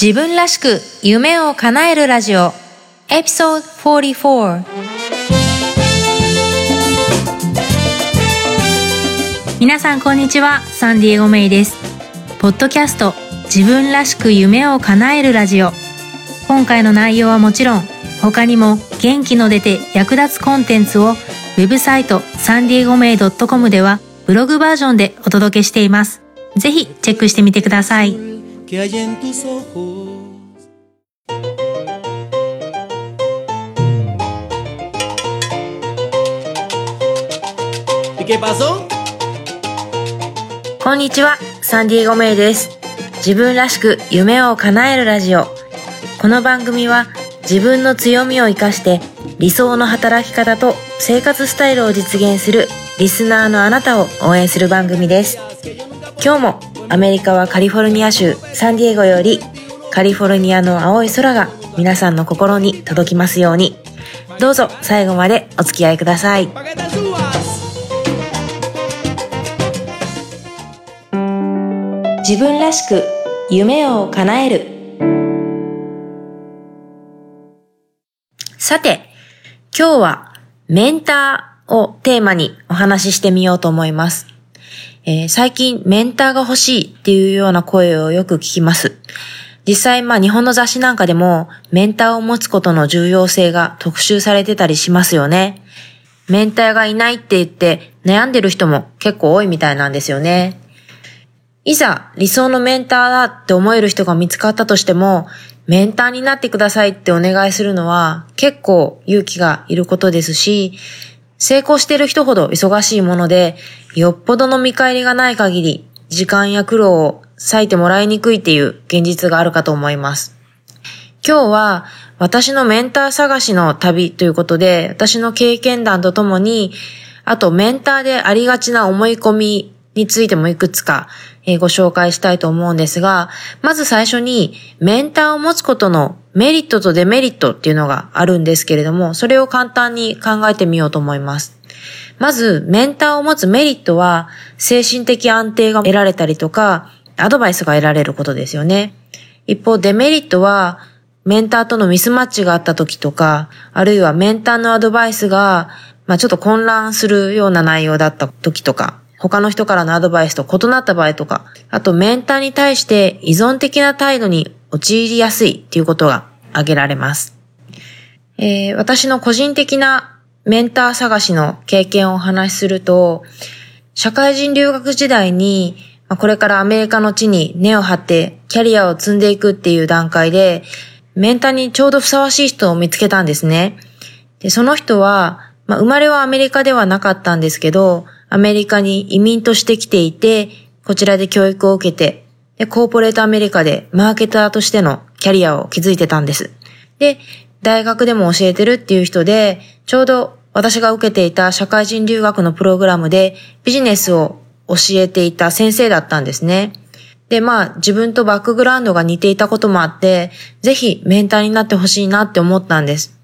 自分らしく夢を叶えるラジオ。エピソード44皆さんこんにちは。サンディエゴメイです。ポッドキャスト自分らしく夢を叶えるラジオ。今回の内容はもちろん他にも元気の出て役立つコンテンツをウェブサイトサンディエゴメイ .com ではブログバージョンでお届けしています。ぜひチェックしてみてください。Que hay en tus ojos. ¿Y qué pasó? こんにちは、サンディエゴメイです。自分らしく夢を叶えるラジオ。この番組は自分の強みを生かして理想の働き方と生活スタイルを実現するリスナーのあなたを応援する番組です。今日もアメリカはカリフォルニア州サンディエゴよりカリフォルニアの青い空が皆さんの心に届きますように。どうぞ最後までお付き合いください。自分らしく夢を叶えるさて今日はメンターをテーマにお話ししてみようと思います、えー最近メンターが欲しいっていうような声をよく聞きます。実際まあ日本の雑誌なんかでもメンターを持つことの重要性が特集されてたりしますよね。メンターがいないって言って悩んでる人も結構多いみたいなんですよね。いざ理想のメンターだって思える人が見つかったとしても、メンターになってくださいってお願いするのは結構勇気がいることですし、成功している人ほど忙しいもので、よっぽどの見返りがない限り、時間や苦労を割いてもらいにくいっていう現実があるかと思います。今日は私のメンター探しの旅ということで、私の経験談とともに、あとメンターでありがちな思い込みについてもいくつか、ご紹介したいと思うんですが、まず最初にメンターを持つことのメリットとデメリットっていうのがあるんですけれども、それを簡単に考えてみようと思います。まず、メンターを持つメリットは、精神的安定が得られたりとか、アドバイスが得られることですよね。一方、デメリットは、メンターとのミスマッチがあった時とか、あるいはメンターのアドバイスが、まあちょっと混乱するような内容だった時とか、他の人からのアドバイスと異なった場合とか、あとメンターに対して依存的な態度に陥りやすいっていうことが挙げられます。えー私の個人的なメンター探しの経験をお話しすると、社会人留学時代に、これからアメリカの地に根を張ってキャリアを積んでいくっていう段階で、メンターにちょうどふさわしい人を見つけたんですね。で、その人は、まあ、生まれはアメリカではなかったんですけど、アメリカに移民として来ていて、こちらで教育を受けて、で、コーポレートアメリカでマーケターとしてのキャリアを築いてたんです。で、大学でも教えてるっていう人で、ちょうど私が受けていた社会人留学のプログラムでビジネスを教えていた先生だったんですね。で、まあ自分とバックグラウンドが似ていたこともあって、ぜひメンターになってほしいなって思ったんです。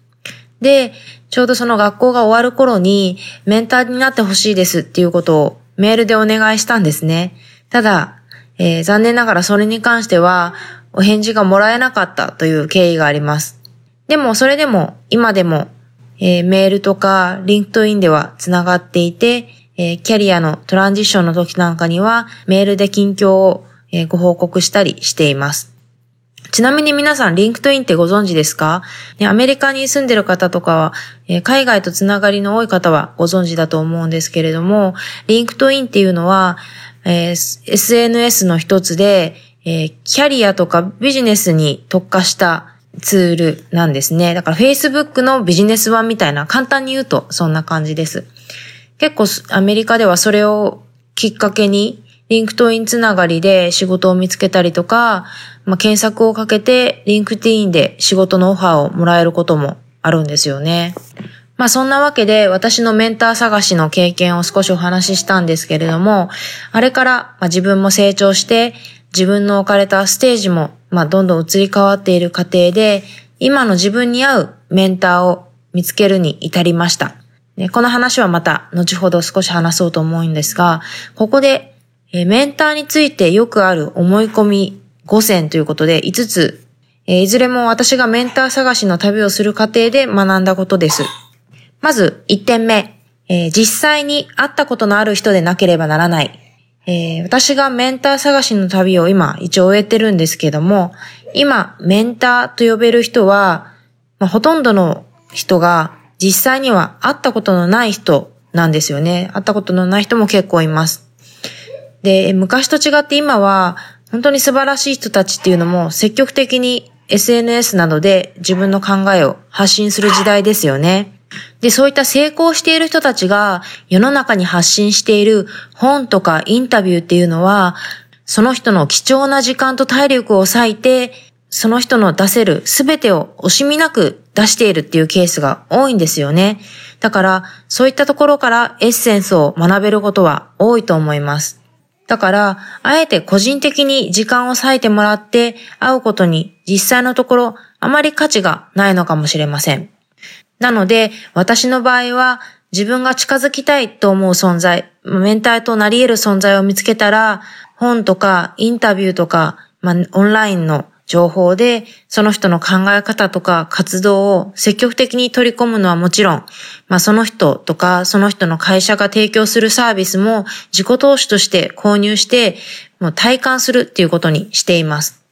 で、ちょうどその学校が終わる頃にメンターになってほしいですっていうことをメールでお願いしたんですね。ただ、えー残念ながらそれに関してはお返事がもらえなかったという経緯があります。でもそれでも今でも、えーメールとか LinkedIn ではつながっていて、えーキャリアの transition の時なんかにはメールで近況を、えご報告したりしています。ちなみに皆さん、 LinkedIn ってご存知ですか？ねアメリカに住んでる方とかは、えー海外とつながりの多い方はご存知だと思うんですけれども、 LinkedIn っていうのは、えー SNS の一つで、えーキャリアとかビジネスに特化したツールなんですね。だから Facebook のビジネス版みたいな、簡単に言うとそんな感じです。結構アメリカではそれをきっかけに、 LinkedIn つながりで仕事を見つけたりとか、まあ、検索をかけて LinkedIn で仕事のオファーをもらえることもあるんですよね。まあそんなわけで私のメンター探しの経験を少しお話ししたんですけれども、あれから自分も成長して自分の置かれたステージもまあどんどん移り変わっている過程で、今の自分に合うメンターを見つけるに至りました。ねこの話はまた後ほど少し話そうと思うんですが、ここでえメンターについてよくある思い込み5選ということで5つえいずれも私がメンター探しの旅をする過程で学んだことです。まず、1点目。え実際に会ったことのある人でなければならない。えー私がメンター探しの旅を今一応終えてるんですけども、今、メンターと呼べる人は、まあ、ほとんどの人が実際には会ったことのない人なんですよね。会ったことのない人も結構います。で、昔と違って今は、本当に素晴らしい人たちっていうのも積極的に SNS などで自分の考えを発信する時代ですよね。で、そういった成功している人たちが世の中に発信している本とかインタビューっていうのは、その人の貴重な時間と体力を割いて、その人の出せるすべてを惜しみなく出しているっていうケースが多いんですよね。だから、そういったところからエッセンスを学べることは多いと思います。だから、あえて個人的に時間を割いてもらって会うことに実際のところあまり価値がないのかもしれません。なので、私の場合は自分が近づきたいと思う存在、メンターとなり得る存在を見つけたら、本とかインタビューとか、まあ、オンラインの情報で、その人の考え方とか活動を積極的に取り込むのはもちろん、まあその人とかその人の会社が提供するサービスも自己投資として購入して、もう体感するっていうことにしています。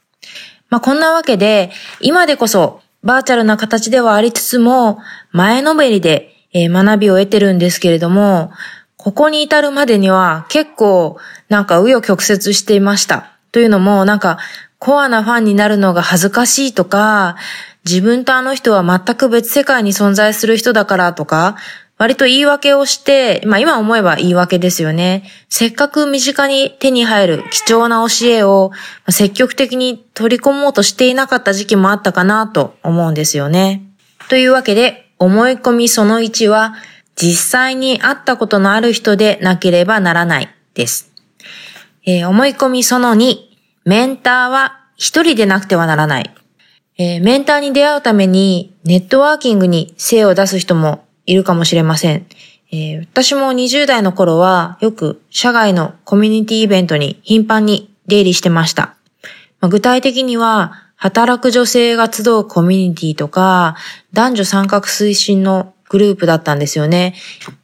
まあこんなわけで、今でこそバーチャルな形ではありつつも、前のめりで学びを得てるんですけれども、ここに至るまでには結構なんか紆余曲折していました。というのもなんかコアなファンになるのが恥ずかしいとか、自分とあの人は全く別世界に存在する人だからとか、割と言い訳をして、まあ今思えば言い訳ですよね。せっかく身近に手に入る貴重な教えを積極的に取り込もうとしていなかった時期もあったかなと思うんですよね。というわけで、思い込みその1は、実際に会ったことのある人でなければならないです。えー思い込みその2、メンターは一人でなくてはならない。えーメンターに出会うためにネットワーキングに精を出す人もいるかもしれません。えー私も20代の頃はよく社外のコミュニティイベントに頻繁に出入りしてました。まあ具体的には、働く女性が集うコミュニティとか、男女参画推進のグループだったんですよね。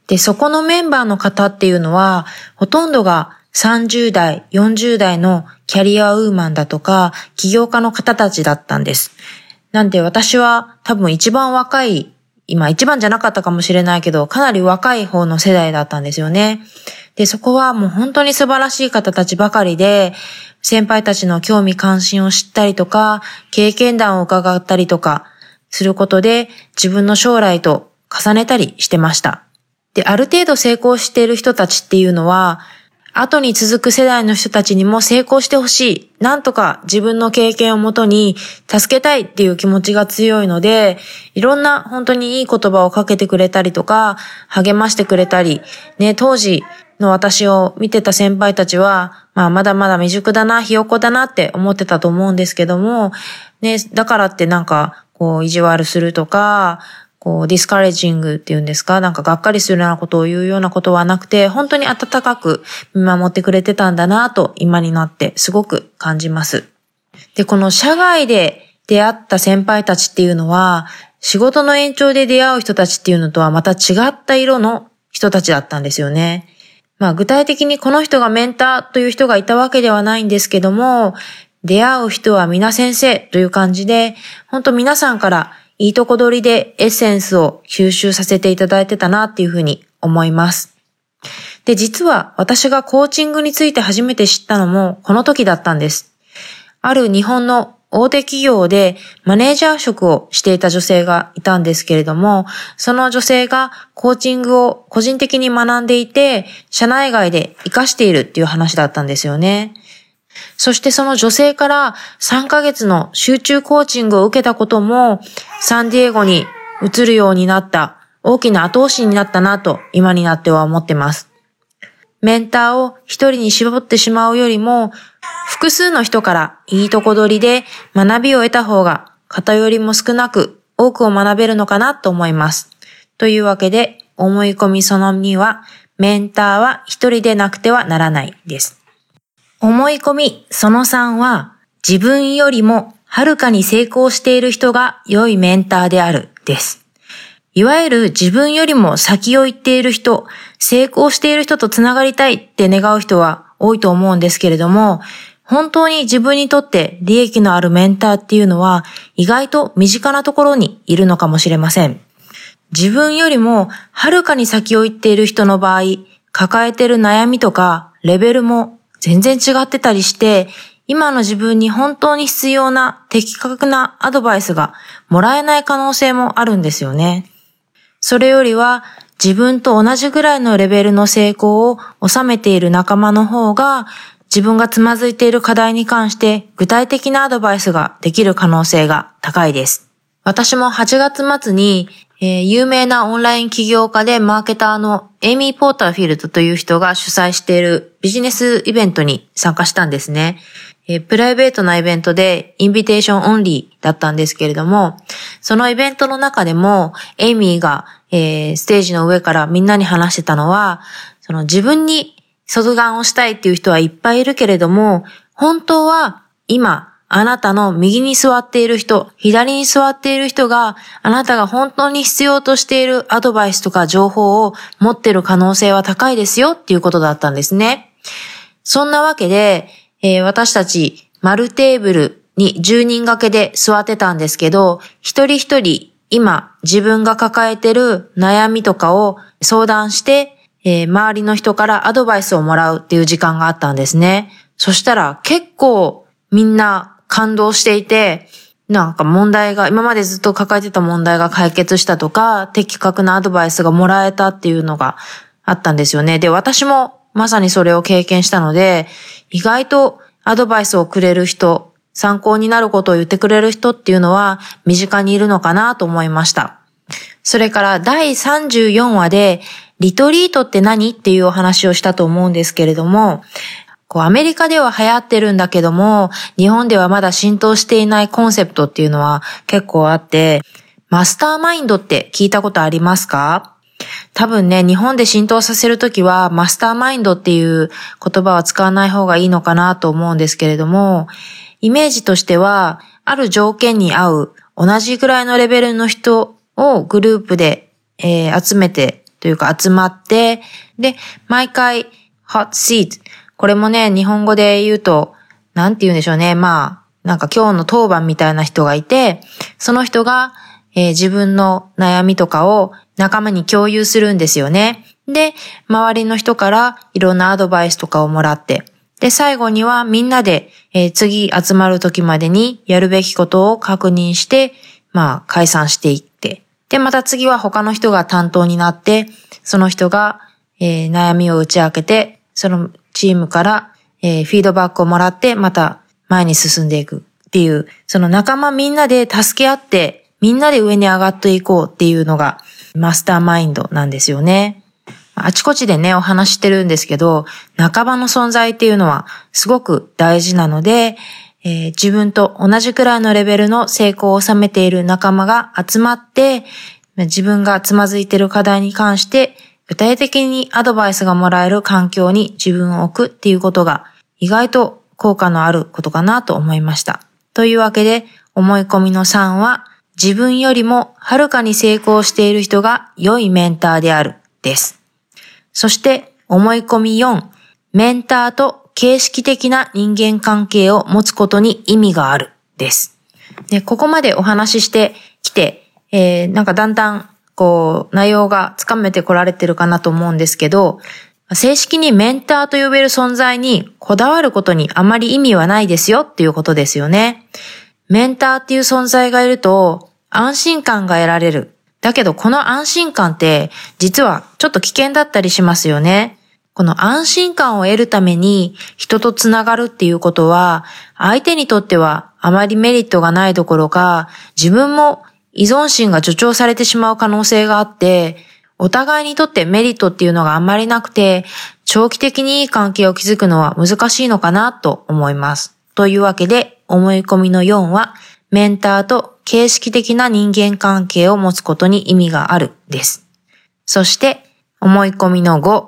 で、そこのメンバーの方っていうのは、ほとんどが30代、40代のキャリアウーマンだとか、起業家の方たちだったんです。なんで私は多分一番若い、今一番じゃなかったかもしれないけど、かなり若い方の世代だったんですよね。で、そこはもう本当に素晴らしい方たちばかりで、先輩たちの興味関心を知ったりとか、経験談を伺ったりとかすることで自分の将来と重ねたりしてました。で、ある程度成功している人たちっていうのは、後に続く世代の人たちにも成功してほしい。なんとか自分の経験をもとに助けたいっていう気持ちが強いので、いろんな本当にいい言葉をかけてくれたりとか、励ましてくれたり、ね、当時の私を見てた先輩たちは、まあまだまだ未熟だな、ひよこだなって思ってたと思うんですけども、ね、だからってなんか、こう、意地悪するとか、こう、ディスカレッジングっていうんですか？なんかがっかりするようなことを言うようなことはなくて、本当に温かく見守ってくれてたんだなと今になってすごく感じます。で、この社外で出会った先輩たちっていうのは、仕事の延長で出会う人たちっていうのとはまた違った色の人たちだったんですよね。まあ具体的にこの人がメンターという人がいたわけではないんですけども、出会う人は皆先生という感じで、本当皆さんからいいとこ取りでエッセンスを吸収させていただいてたなっていうふうに思います。で、実は私がコーチングについて初めて知ったのもこの時だったんです。ある日本の大手企業でマネージャー職をしていた女性がいたんですけれども、その女性がコーチングを個人的に学んでいて、社内外で活かしているっていう話だったんですよね。そしてその女性から3ヶ月の集中コーチングを受けたことも、サンディエゴに移るようになった大きな後押しになったなと今になっては思ってます。メンターを一人に絞ってしまうよりも、複数の人からいいとこ取りで学びを得た方が偏りも少なく多くを学べるのかなと思います。というわけで、思い込みその2は、メンターは一人でなくてはならないです。思い込みその3は、自分よりもはるかに成功している人が良いメンターであるです。いわゆる自分よりも先を行っている人、成功している人とつながりたいって願う人は多いと思うんですけれども、本当に自分にとって利益のあるメンターっていうのは意外と身近なところにいるのかもしれません。自分よりもはるかに先を行っている人の場合、抱えている悩みとかレベルも全然違ってたりして、今の自分に本当に必要な的確なアドバイスがもらえない可能性もあるんですよね。それよりは自分と同じぐらいのレベルの成功を収めている仲間の方が自分がつまずいている課題に関して具体的なアドバイスができる可能性が高いです。私も8月末に、えー、有名なオンライン起業家でマーケターのエイミー・ポーターフィールドという人が主催しているビジネスイベントに参加したんですね。えー、プライベートなイベントで invitation only だったんですけれども、そのイベントの中でもエイミーが、えー、ステージの上からみんなに話してたのは、その自分に相談をしたいっていう人はいっぱいいるけれども、本当は今、あなたの右に座っている人、左に座っている人があなたが本当に必要としているアドバイスとか情報を持っている可能性は高いですよっていうことだったんですね。そんなわけで、えー、私たち丸テーブルに10人掛けで座ってたんですけど、一人一人今自分が抱えてる悩みとかを相談してえー、周りの人からアドバイスをもらうっていう時間があったんですね。そしたら結構みんな感動していて、なんか問題が、今までずっと抱えてた問題が解決したとか、的確なアドバイスがもらえたっていうのがあったんですよね。で、私もまさにそれを経験したので、意外とアドバイスをくれる人、参考になることを言ってくれる人っていうのは身近にいるのかなと思いました。それから第34話でリトリートって何っていうお話をしたと思うんですけれども、こうアメリカでは流行ってるんだけども、日本ではまだ浸透していないコンセプトっていうのは結構あって、マスターマインドって聞いたことありますか？多分ね、日本で浸透させるときは、マスターマインドっていう言葉は使わない方がいいのかなと思うんですけれども、イメージとしては、ある条件に合う同じぐらいのレベルの人をグループで、えー、集めてというか集まって、で、毎回 hot seat。これもね、日本語で言うと、なんて言うんでしょうね。まあ、なんか今日の当番みたいな人がいて、その人が、えー、自分の悩みとかを仲間に共有するんですよね。で、周りの人からいろんなアドバイスとかをもらって、で、最後にはみんなで、えー、次集まる時までにやるべきことを確認して、まあ、解散していって、で、また次は他の人が担当になって、その人が、えー、悩みを打ち明けて、そのチームから、えー、フィードバックをもらって、また前に進んでいくっていう、その仲間みんなで助け合って、みんなで上に上がっていこうっていうのが、マスターマインドなんですよね。あちこちでね、お話してるんですけど、仲間の存在っていうのはすごく大事なので、えー、自分と同じくらいのレベルの成功を収めている仲間が集まって、自分がつまずいている課題に関して具体的にアドバイスがもらえる環境に自分を置くっていうことが意外と効果のあることかなと思いました。というわけで、思い込みの3は自分よりもはるかに成功している人が良いメンターであるです。そして思い込み4、メンターと形式的な人間関係を持つことに意味があるです。で、ここまでお話ししてきて、えー、なんかだんだん、こう、内容がつかめてこられてるかなと思うんですけど、正式にメンターと呼べる存在にこだわることにあまり意味はないですよっていうことですよね。メンターっていう存在がいると安心感が得られる。だけどこの安心感って実はちょっと危険だったりしますよね。この安心感を得るために人とつながるっていうことは、相手にとってはあまりメリットがないどころか、自分も依存心が助長されてしまう可能性があって、お互いにとってメリットっていうのがあんまりなくて、長期的にいい関係を築くのは難しいのかなと思います。というわけで、思い込みの4は、メンターと形式的な人間関係を持つことに意味があるです。そして、思い込みの5、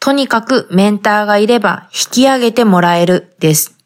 とにかくメンターがいれば引き上げてもらえるです。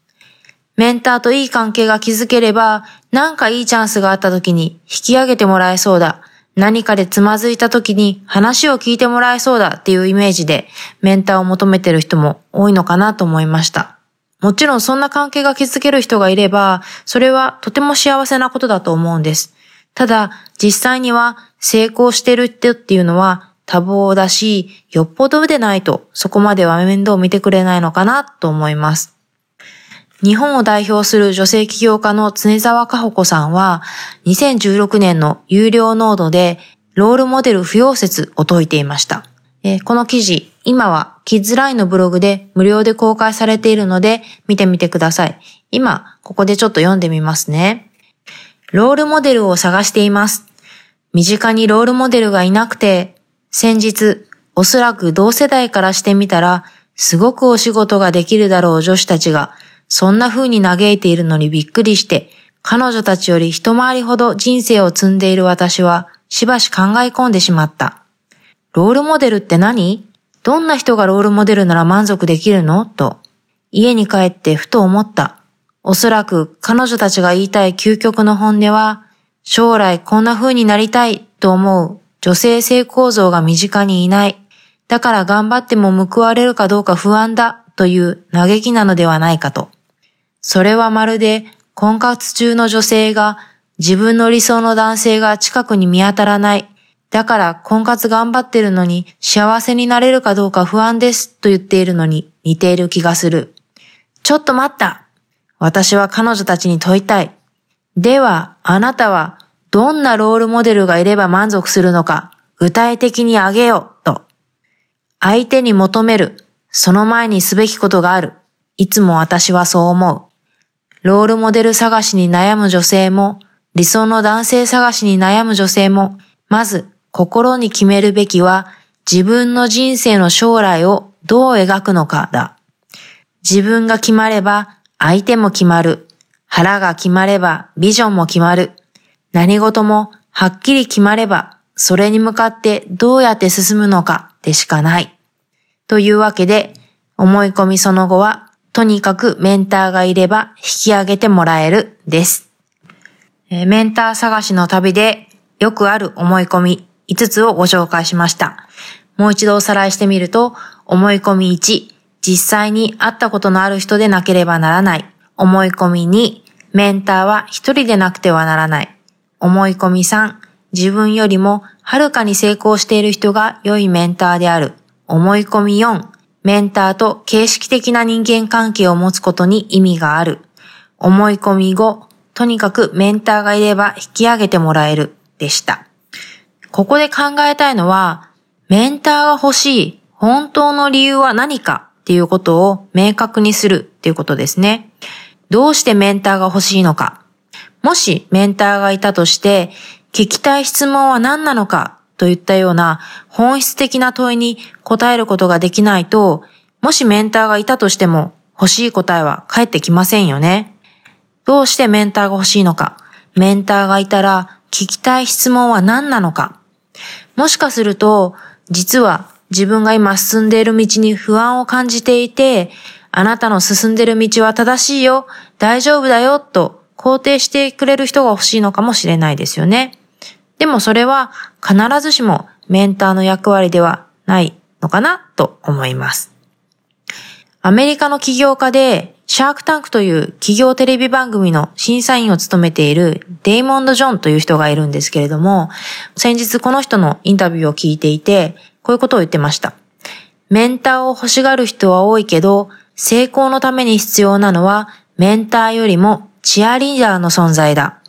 メンターといい関係が築ければ、なんかいいチャンスがあった時に引き上げてもらえそうだ。何かでつまずいた時に話を聞いてもらえそうだっていうイメージでメンターを求めてる人も多いのかなと思いました。もちろんそんな関係が築ける人がいれば、それはとても幸せなことだと思うんです。ただ、実際には成功してる人っていうのは多忙だし、よっぽどでないとそこまでは面倒を見てくれないのかなと思います。日本を代表する女性起業家の常沢かほ子さんは、2016年の有料ノードでロールモデル不要説を説いていました。この記事、今はキッズラインのブログで無料で公開されているので見てみてください。今、ここでちょっと読んでみますね。ロールモデルを探しています。身近にロールモデルがいなくて、先日、おそらく同世代からしてみたら、すごくお仕事ができるだろう女子たちが、そんな風に嘆いているのにびっくりして、彼女たちより一回りほど人生を積んでいる私は、しばし考え込んでしまった。ロールモデルって何？どんな人がロールモデルなら満足できるの？と、家に帰ってふと思った。おそらく彼女たちが言いたい究極の本音は、将来こんな風になりたいと思う女性性構造が身近にいない。だから頑張っても報われるかどうか不安だという嘆きなのではないかと。それはまるで婚活中の女性が自分の理想の男性が近くに見当たらない。だから婚活頑張ってるのに幸せになれるかどうか不安ですと言っているのに似ている気がする。ちょっと待った私は彼女たちに問いたい。では、あなたはどんなロールモデルがいれば満足するのか、具体的にあげよう、と。相手に求める、その前にすべきことがある。いつも私はそう思う。ロールモデル探しに悩む女性も、理想の男性探しに悩む女性も、まず心に決めるべきは、自分の人生の将来をどう描くのかだ。自分が決まれば相手も決まる。腹が決まればビジョンも決まる。何事もはっきり決まれば、それに向かってどうやって進むのかでしかない。というわけで、思い込みその後は、とにかくメンターがいれば引き上げてもらえるです。メンター探しの旅でよくある思い込み5つをご紹介しました。もう一度おさらいしてみると、思い込み1、実際に会ったことのある人でなければならない。思い込み2、メンターは一人でなくてはならない。思い込み3、自分よりもはるかに成功している人が良いメンターである。思い込み4、メンターと形式的な人間関係を持つことに意味がある。思い込み5、とにかくメンターがいれば引き上げてもらえる。でした。ここで考えたいのは、メンターが欲しい本当の理由は何かっていうことを明確にするっていうことですね。どうしてメンターが欲しいのか。もしメンターがいたとして、聞きたい質問は何なのかといったような本質的な問いに答えることができないと、もしメンターがいたとしても欲しい答えは返ってきませんよね。どうしてメンターが欲しいのか。メンターがいたら聞きたい質問は何なのか。もしかすると、実は自分が今進んでいる道に不安を感じていて、あなたの進んでいる道は正しいよ、大丈夫だよ、と肯定してくれる人が欲しいのかもしれないですよね。でもそれは必ずしもメンターの役割ではないのかなと思います。アメリカの起業家でシャークタンクという企業テレビ番組の審査員を務めているデイモンド・ジョンという人がいるんですけれども、先日この人のインタビューを聞いていて、こういうことを言ってました。メンターを欲しがる人は多いけど、成功のために必要なのはメンターよりもチアリーダーの存在だ。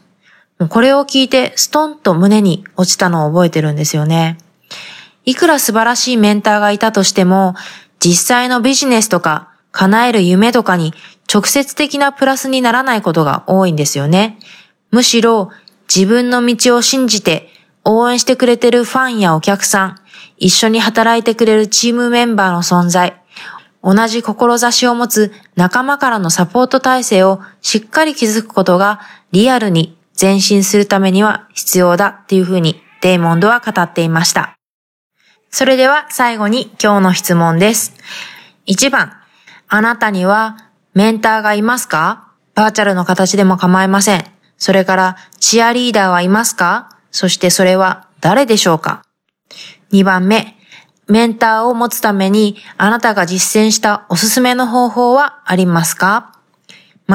これを聞いてストンと胸に落ちたのを覚えてるんですよね。いくら素晴らしいメンターがいたとしても、実際のビジネスとか叶える夢とかに直接的なプラスにならないことが多いんですよね。むしろ自分の道を信じて応援してくれてるファンやお客さん、一緒に働いてくれるチームメンバーの存在、同じ志を持つ仲間からのサポート体制をしっかり築くことがリアルに前進するためには必要だっていうふうにデイモンドは語っていました。それでは最後に今日の質問です。1番、あなたにはメンターがいますか？バーチャルの形でも構いません。それから、チアリーダーはいますか？そしてそれは誰でしょうか ?2 番目、メンターを持つためにあなたが実践したおすすめの方法はありますか？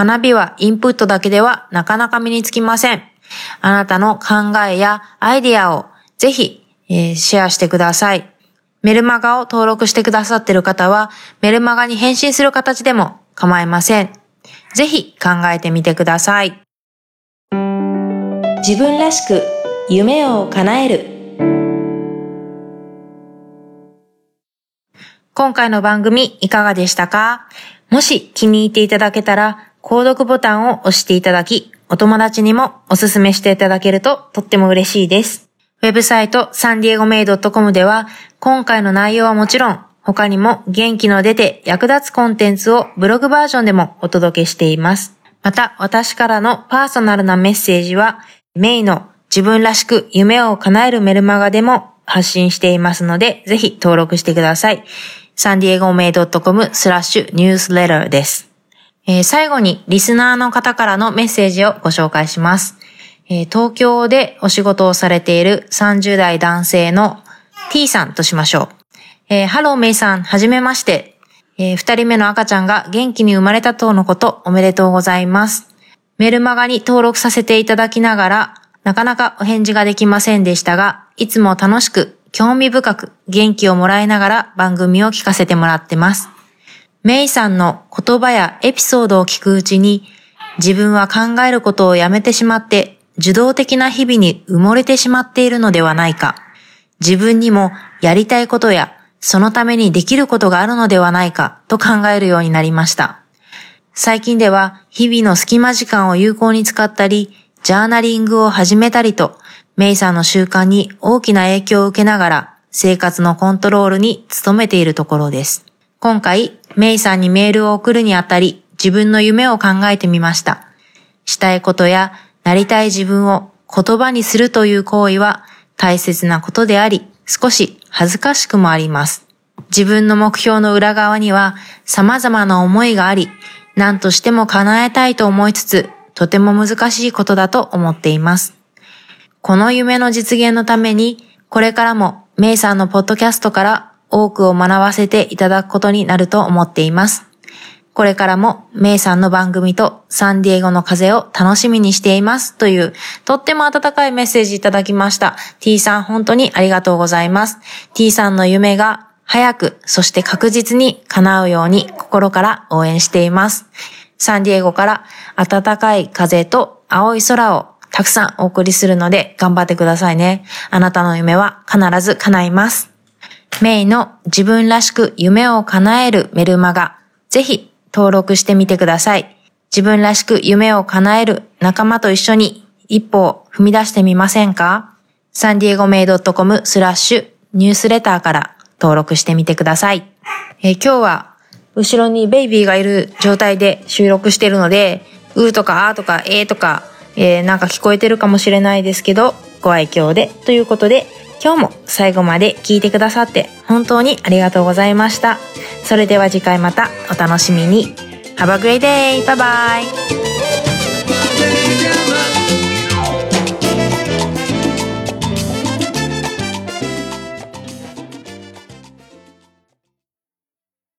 学びはインプットだけではなかなか身につきません。あなたの考えやアイディアをぜひ、えー、シェアしてください。メルマガを登録してくださっている方は、メルマガに返信する形でも構いません。ぜひ考えてみてください。自分らしく夢を叶える。今回の番組いかがでしたか？もし気に入っていただけたら、購読ボタンを押していただき、お友達にもおすすめしていただけるととっても嬉しいです。ウェブサイトサンディエゴメイド .com では、今回の内容はもちろん、他にも元気の出て役立つコンテンツをブログバージョンでもお届けしています。また、私からのパーソナルなメッセージは、メイの自分らしく夢を叶えるメルマガでも発信していますので、ぜひ登録してください。サンディエゴメイド .com スラッシュニュースレターです。えー、最後にリスナーの方からのメッセージをご紹介します。えー、東京でお仕事をされている30代男性の T さんとしましょう。えー、ハローメイさん、はじめまして。えー、二人目の赤ちゃんが元気に生まれたとのことおめでとうございます。メルマガに登録させていただきながら、なかなかお返事ができませんでしたが、いつも楽しく興味深く元気をもらいながら番組を聞かせてもらってます。メイさんの言葉やエピソードを聞くうちに、自分は考えることをやめてしまって、受動的な日々に埋もれてしまっているのではないか。自分にもやりたいことや、そのためにできることがあるのではないかと考えるようになりました。最近では日々の隙間時間を有効に使ったり、ジャーナリングを始めたりと、メイさんの習慣に大きな影響を受けながら、生活のコントロールに努めているところです。今回、メイさんにメールを送るにあたり、自分の夢を考えてみました。したいことや、なりたい自分を言葉にするという行為は大切なことであり、少し恥ずかしくもあります。自分の目標の裏側には様々な思いがあり、何としても叶えたいと思いつつ、とても難しいことだと思っています。この夢の実現のために、これからもメイさんのポッドキャストから多くを学ばせていただくことになると思っています。これからもメイさんの番組とサンディエゴの風を楽しみにしていますというとっても温かいメッセージいただきました。T さん本当にありがとうございます。T さんの夢が早く、そして確実に叶うように心から応援しています。サンディエゴから暖かい風と青い空をたくさんお送りするので頑張ってくださいね。あなたの夢は必ず叶います。メイの自分らしく夢を叶えるメルマガ、ぜひ登録してみてください。自分らしく夢を叶える仲間と一緒に一歩を踏み出してみませんか？サンディエゴメイド .com スラッシュニュースレターから登録してみてください。えー、今日は後ろにベイビーがいる状態で収録しているので、うーとかあーとかえーとかえー、なんか聞こえてるかもしれないですけど、ご愛嬌でということで、今日も最後まで聞いてくださって本当にありがとうございました。それでは次回またお楽しみに。Have a great day! Bye bye!